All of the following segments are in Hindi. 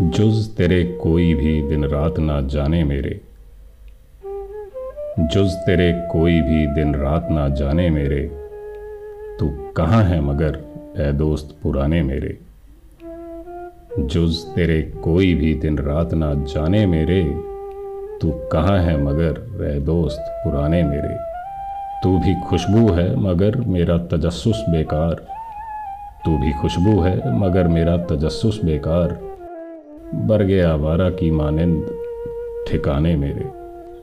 जुज तेरे कोई भी दिन रात ना जाने मेरे। जुज तेरे कोई भी दिन रात ना जाने मेरे। तू कहाँ है मगर ए दोस्त पुराने मेरे। जुज तेरे कोई भी दिन रात ना जाने मेरे। तू कहाँ है मगर ए दोस्त पुराने मेरे। तू भी खुशबू है मगर मेरा तजस्सुस बेकार। तू भी खुशबू है मगर मेरा तजस्सुस बेकार। बरगे आवारा की मानंद, ठिकाने मेरे।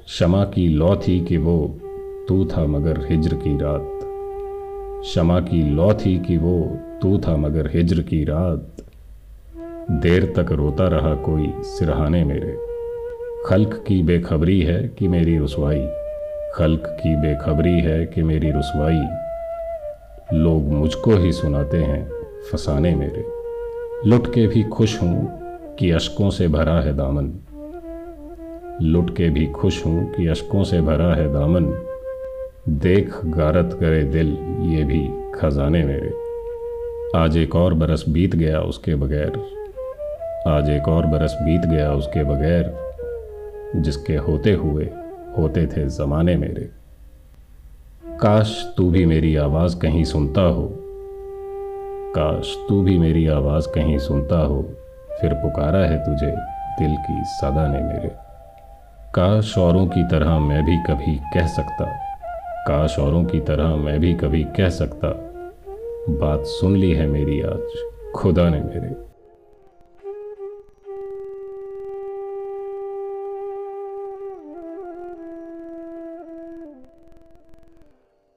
शमा की लौ थी कि वो तू था मगर हिजर की रात। शमा की लौ थी कि वो तू था मगर हिजर की रात। देर तक रोता रहा कोई सिरहाने मेरे। खल्क की बेखबरी है कि मेरी रसवाई। खल्क की बेखबरी है कि मेरी रसवाई। लोग मुझको ही सुनाते हैं फसाने मेरे। लुट के भी खुश हूँ कि अशकों से भरा है दामन। लुट के भी खुश हूँ कि अशकों से भरा है दामन। देख गारत करे दिल, ये भी खजाने मेरे। आज एक और बरस बीत गया उसके बगैर। आज एक और बरस बीत गया उसके बगैर। जिसके होते हुए, होते थे ज़माने मेरे। काश तू भी मेरी आवाज़ कहीं सुनता हो। काश तू भी मेरी आवाज़ कहीं सुनता हो। फिर पुकारा है तुझे दिल की सदा ने मेरे। काश औरों की तरह मैं भी कभी कह सकता। काश औरों की तरह मैं भी कभी कह सकता। बात सुन ली है मेरी आज, खुदा ने मेरे।